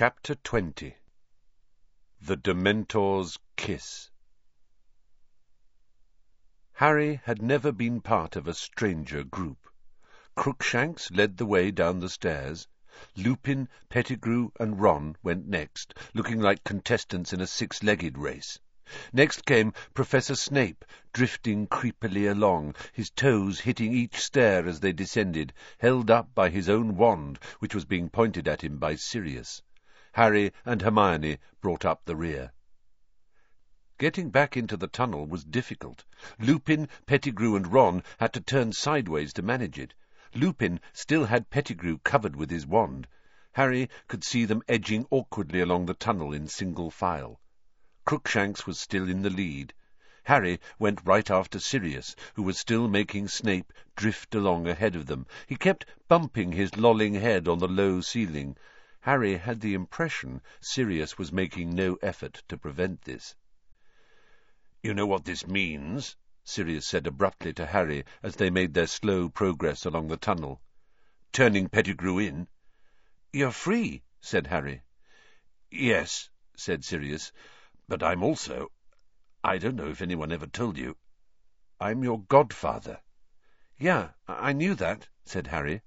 Chapter 20 The Dementor's Kiss Harry had never been part of a stranger group. Crookshanks led the way down the stairs. Lupin, Pettigrew, and Ron went next, looking like contestants in a six-legged race. Next came Professor Snape, drifting creepily along, his toes hitting each stair as they descended, held up by his own wand, which was being pointed at him by Sirius. Harry and Hermione brought up the rear. Getting back into the tunnel was difficult. Lupin, Pettigrew, and Ron had to turn sideways to manage it. Lupin still had Pettigrew covered with his wand. Harry could see them edging awkwardly along the tunnel in single file. Crookshanks was still in the lead. Harry went right after Sirius, who was still making Snape drift along ahead of them. He kept bumping his lolling head on the low ceiling. Harry had the impression Sirius was making no effort to prevent this. "You know what this means?" Sirius said abruptly to Harry as they made their slow progress along the tunnel. "Turning Pettigrew in?" "You're free," said Harry. "Yes," said Sirius. But I'm also... I don't know if anyone ever told you... I'm your godfather. Yeah, I knew that, said Harry.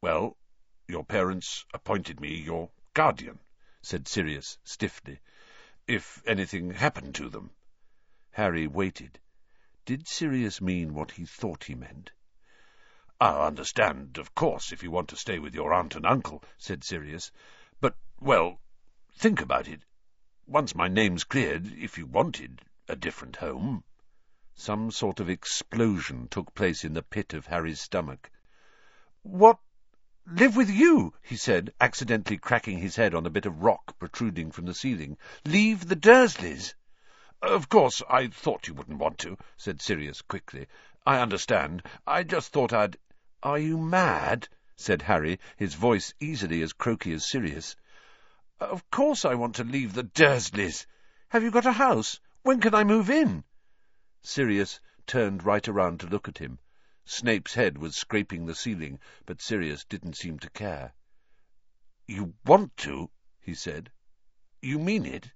Well, your parents appointed me your guardian, said Sirius stiffly, if anything happened to them. Harry waited. Did Sirius mean what he thought he meant? I understand, of course, if you want to stay with your aunt and uncle, said Sirius. But, well, think about it. Once my name's cleared, if you wanted a different home— Some sort of explosion took place in the pit of Harry's stomach. "What? Live with you?" he said, accidentally cracking his head on a bit of rock protruding from the ceiling. "Leave the Dursleys?" "Of course, I thought you wouldn't want to," said Sirius quickly. "I understand. I just thought I'd—" "Are you mad?" said Harry, his voice easily as croaky as Sirius. Of course I want to leave the Dursleys. Have you got a house? When can I move in? Sirius turned right around to look at him. Snape's head was scraping the ceiling, but Sirius didn't seem to care. You want to? he said. You mean it?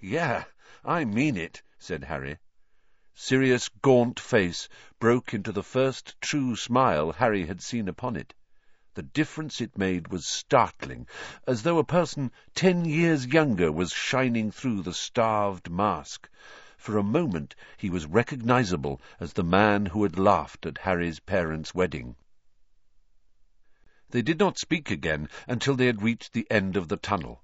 Yeah, I mean it, said Harry. Sirius' gaunt face broke into the first true smile Harry had seen upon it. The difference it made was startling, as though a person ten years younger was shining through the starved mask. For a moment he was recognizable as the man who had laughed at Harry's parents' wedding. They did not speak again until they had reached the end of the tunnel.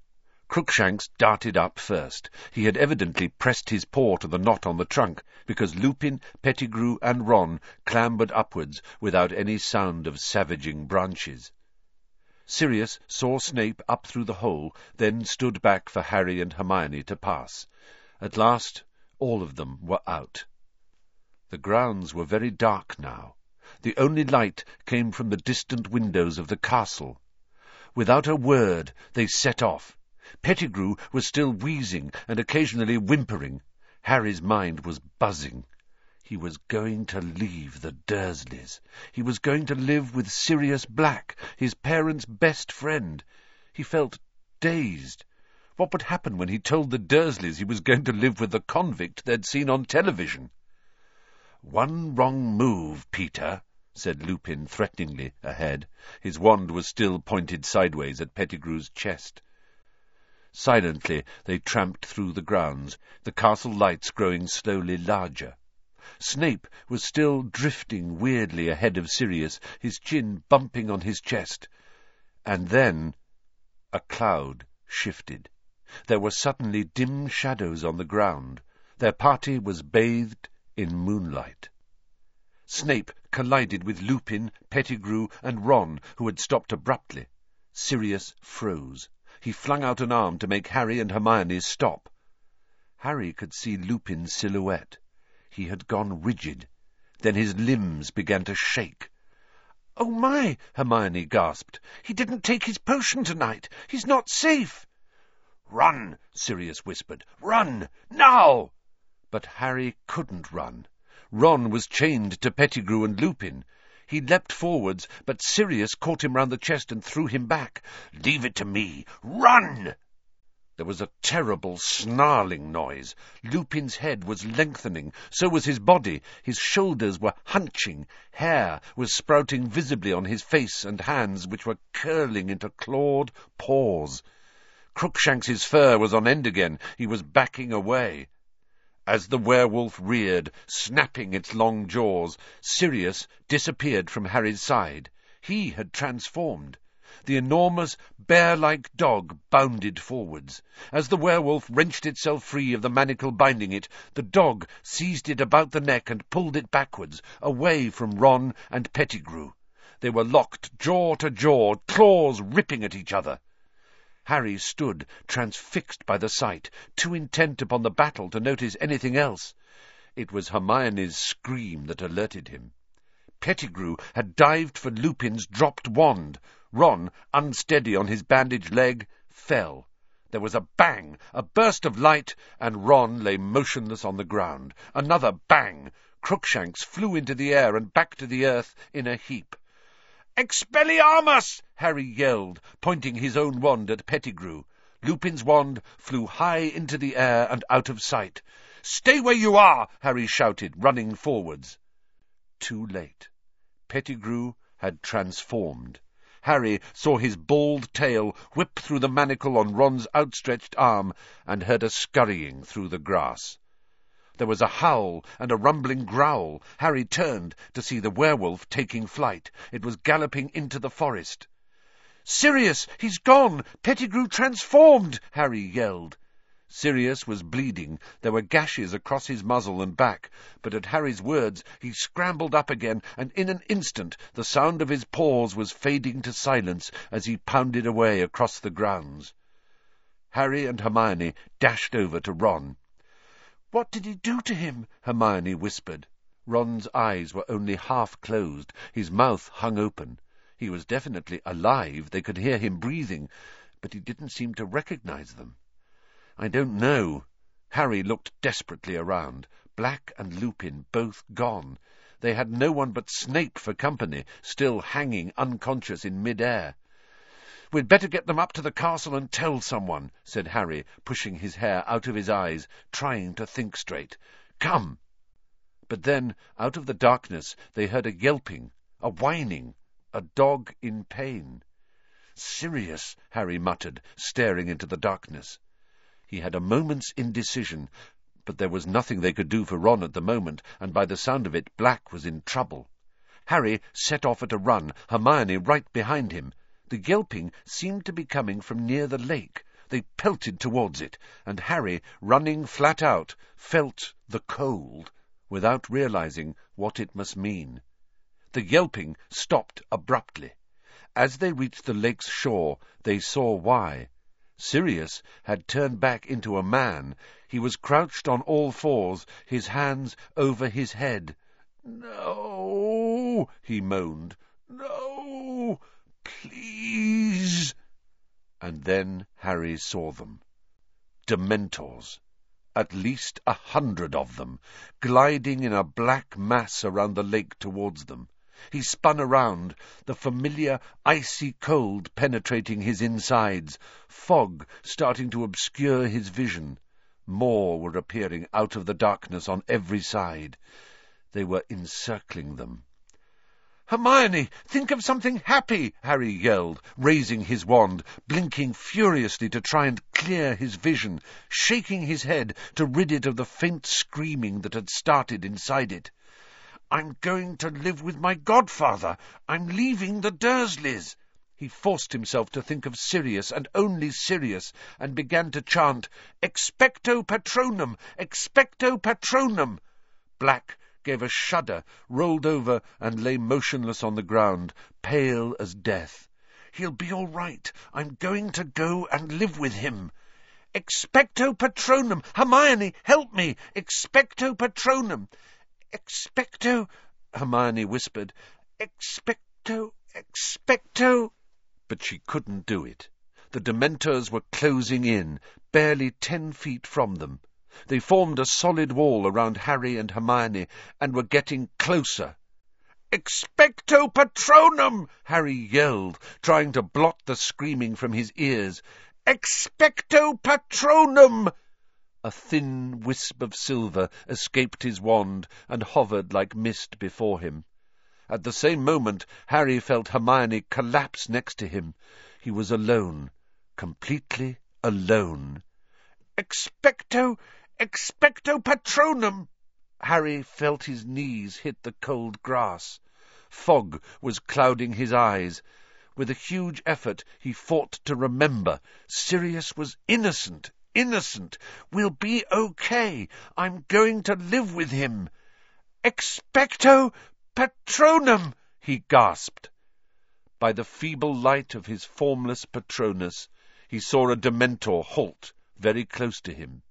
Crookshanks darted up first. He had evidently pressed his paw to the knot on the trunk, because Lupin, Pettigrew, and Ron clambered upwards without any sound of savaging branches. Sirius saw Snape up through the hole, then stood back for Harry and Hermione to pass. At last all of them were out. The grounds were very dark now. The only light came from the distant windows of the castle. Without a word they set off. Pettigrew was still wheezing and occasionally whimpering. Harry's mind was buzzing. He was going to leave the Dursleys. He was going to live with Sirius Black, his parents' best friend. He felt dazed. What would happen when he told the Dursleys he was going to live with the convict they'd seen on television? One wrong move, Peter, said Lupin threateningly ahead. His wand was still pointed sideways at Pettigrew's chest. Silently they tramped through the grounds, the castle lights growing slowly larger. Snape was still drifting weirdly ahead of Sirius, his chin bumping on his chest. And then a cloud shifted. There were suddenly dim shadows on the ground. Their party was bathed in moonlight. Snape collided with Lupin, Pettigrew, and Ron, who had stopped abruptly. Sirius froze. He flung out an arm to make Harry and Hermione stop. Harry could see Lupin's silhouette. He had gone rigid. Then his limbs began to shake. "Oh, my!" Hermione gasped. "He didn't take his potion tonight. He's not safe." "Run!" Sirius whispered. "Run! Now!" But Harry couldn't run. Ron was chained to Pettigrew and Lupin. He leapt forwards, but Sirius caught him round the chest and threw him back. Leave it to me. Run! There was a terrible snarling noise. Lupin's head was lengthening, so was his body. His shoulders were hunching. Hair was sprouting visibly on his face and hands, which were curling into clawed paws. Crookshanks's fur was on end again. He was backing away. As the werewolf reared, snapping its long jaws, Sirius disappeared from Harry's side. He had transformed. The enormous, bear-like dog bounded forwards. As the werewolf wrenched itself free of the manacle binding it, the dog seized it about the neck and pulled it backwards, away from Ron and Pettigrew. They were locked jaw to jaw, claws ripping at each other. Harry stood, transfixed by the sight, too intent upon the battle to notice anything else. It was Hermione's scream that alerted him. Pettigrew had dived for Lupin's dropped wand. Ron, unsteady on his bandaged leg, fell. There was a bang, a burst of light, and Ron lay motionless on the ground. Another bang. Crookshanks flew into the air and back to the earth in a heap. Expelliarmus! Harry yelled, pointing his own wand at Pettigrew. Lupin's wand flew high into the air and out of sight. Stay where you are! Harry shouted, running forwards. Too late. Pettigrew had transformed. Harry saw his bald tail whip through the manacle on Ron's outstretched arm and heard a scurrying through the grass. There was a howl and a rumbling growl. Harry turned to see the werewolf taking flight. It was galloping into the forest. Sirius! He's gone! Pettigrew transformed! Harry yelled. Sirius was bleeding. There were gashes across his muzzle and back, but at Harry's words he scrambled up again, and in an instant the sound of his paws was fading to silence as he pounded away across the grounds. Harry and Hermione dashed over to Ron. "What did he do to him?" Hermione whispered. Ron's eyes were only half closed. His mouth hung open. He was definitely alive. They could hear him breathing, but he didn't seem to recognize them. I don't know. Harry looked desperately around. Black and Lupin both gone. They had no one but Snape for company, still hanging unconscious in mid-air. We'd better get them up to the castle and tell someone, said Harry, pushing his hair out of his eyes, trying to think straight. Come! But then, out of the darkness, they heard a yelping, a whining, a dog in pain. Sirius, Harry muttered, staring into the darkness. He had a moment's indecision, but there was nothing they could do for Ron at the moment, and by the sound of it, Black was in trouble. Harry set off at a run, Hermione right behind him. The yelping seemed to be coming from near the lake. They pelted towards it, and Harry, running flat out, felt the cold, without realizing what it must mean. The yelping stopped abruptly. As they reached the lake's shore, they saw why. Sirius had turned back into a man. He was crouched on all fours, his hands over his head. No, he moaned. No. And then Harry saw them. Dementors. At least a hundred of them, gliding in a black mass around the lake towards them. He spun around, the familiar icy cold penetrating his insides, fog starting to obscure his vision. More were appearing out of the darkness on every side. They were encircling them. Hermione, think of something happy, Harry yelled, raising his wand, blinking furiously to try and clear his vision, shaking his head to rid it of the faint screaming that had started inside it. I'm going to live with my godfather. I'm leaving the Dursleys. He forced himself to think of Sirius, and only Sirius, and began to chant, Expecto Patronum! Expecto Patronum! Black gave a shudder, rolled over, and lay motionless on the ground, pale as death. He'll be all right. I'm going to go and live with him. Expecto Patronum! Hermione, help me! Expecto Patronum! Expecto, Hermione whispered. Expecto, expecto. But she couldn't do it. The Dementors were closing in, barely ten feet from them. They formed a solid wall around Harry and Hermione, and were getting closer. Expecto Patronum! Harry yelled, trying to blot the screaming from his ears. Expecto Patronum! A thin wisp of silver escaped his wand and hovered like mist before him. At the same moment, Harry felt Hermione collapse next to him. He was alone, completely alone. Expecto, expecto patronum! Harry felt his knees hit the cold grass. Fog was clouding his eyes. With a huge effort, he fought to remember. Sirius was innocent, innocent. We'll be okay. I'm going to live with him. Expecto patronum, he gasped. By the feeble light of his formless Patronus, he saw a Dementor halt very close to him.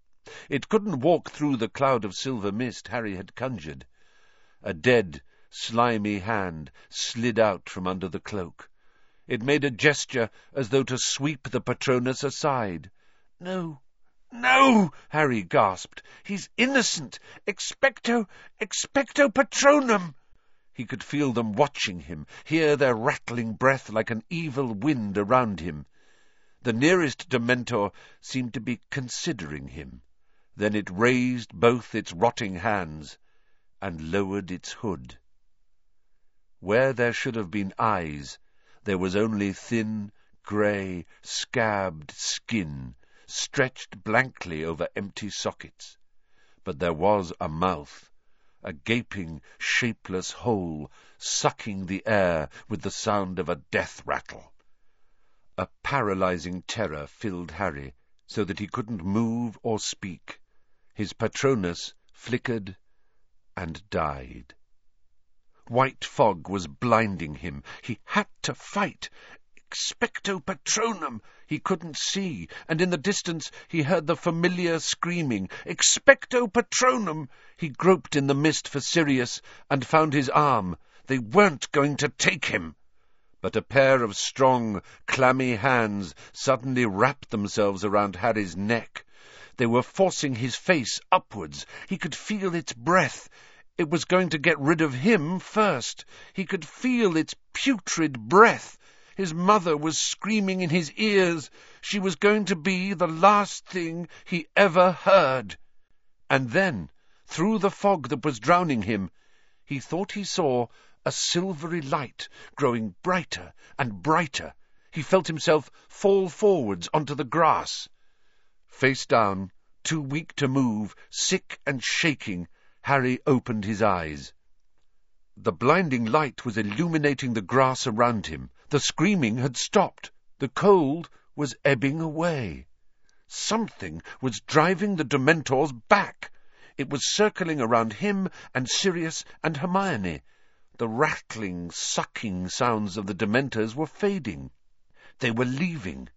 It couldn't walk through the cloud of silver mist Harry had conjured. A dead, slimy hand slid out from under the cloak. It made a gesture as though to sweep the Patronus aside. No, no, Harry gasped. He's innocent. Expecto, expecto patronum. He could feel them watching him, hear their rattling breath like an evil wind around him. The nearest Dementor seemed to be considering him. Then it raised both its rotting hands and lowered its hood. Where there should have been eyes, there was only thin, grey, scabbed skin stretched blankly over empty sockets. But there was a mouth, a gaping, shapeless hole, sucking the air with the sound of a death rattle. A paralyzing terror filled Harry, so that he couldn't move or speak. His Patronus flickered and died. White fog was blinding him. He had to fight. Expecto Patronum! He couldn't see, and in the distance he heard the familiar screaming. Expecto Patronum! He groped in the mist for Sirius and found his arm. They weren't going to take him. But a pair of strong, clammy hands suddenly wrapped themselves around Harry's neck. They were forcing his face upwards. He could feel its breath. It was going to get rid of him first. He could feel its putrid breath. His mother was screaming in his ears. She was going to be the last thing he ever heard. And then, through the fog that was drowning him, he thought he saw a silvery light growing brighter and brighter. He felt himself fall forwards onto the grass. Face down, too weak to move, sick and shaking, Harry opened his eyes. The blinding light was illuminating the grass around him. The screaming had stopped. The cold was ebbing away. Something was driving the Dementors back. It was circling around him and Sirius and Hermione. The rattling, sucking sounds of the Dementors were fading. They were leaving.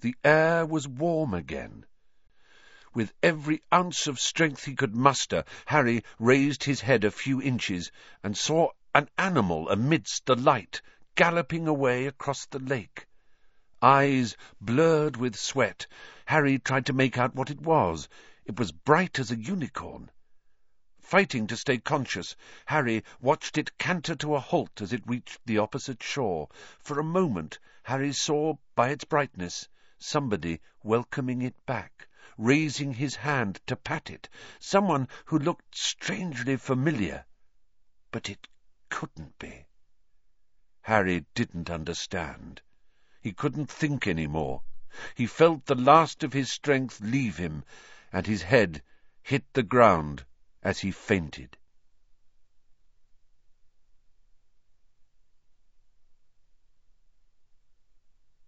The air was warm again. With every ounce of strength he could muster, Harry raised his head a few inches and saw an animal amidst the light, galloping away across the lake. Eyes blurred with sweat, Harry tried to make out what it was. It was bright as a unicorn. Fighting to stay conscious, Harry watched it canter to a halt as it reached the opposite shore. For a moment, Harry saw, by its brightness, somebody welcoming it back raising his hand to pat it, someone who looked strangely familiar. But it couldn't be. Harry didn't understand. He couldn't think any more. He felt the last of his strength leave him, and his head hit the ground as he fainted.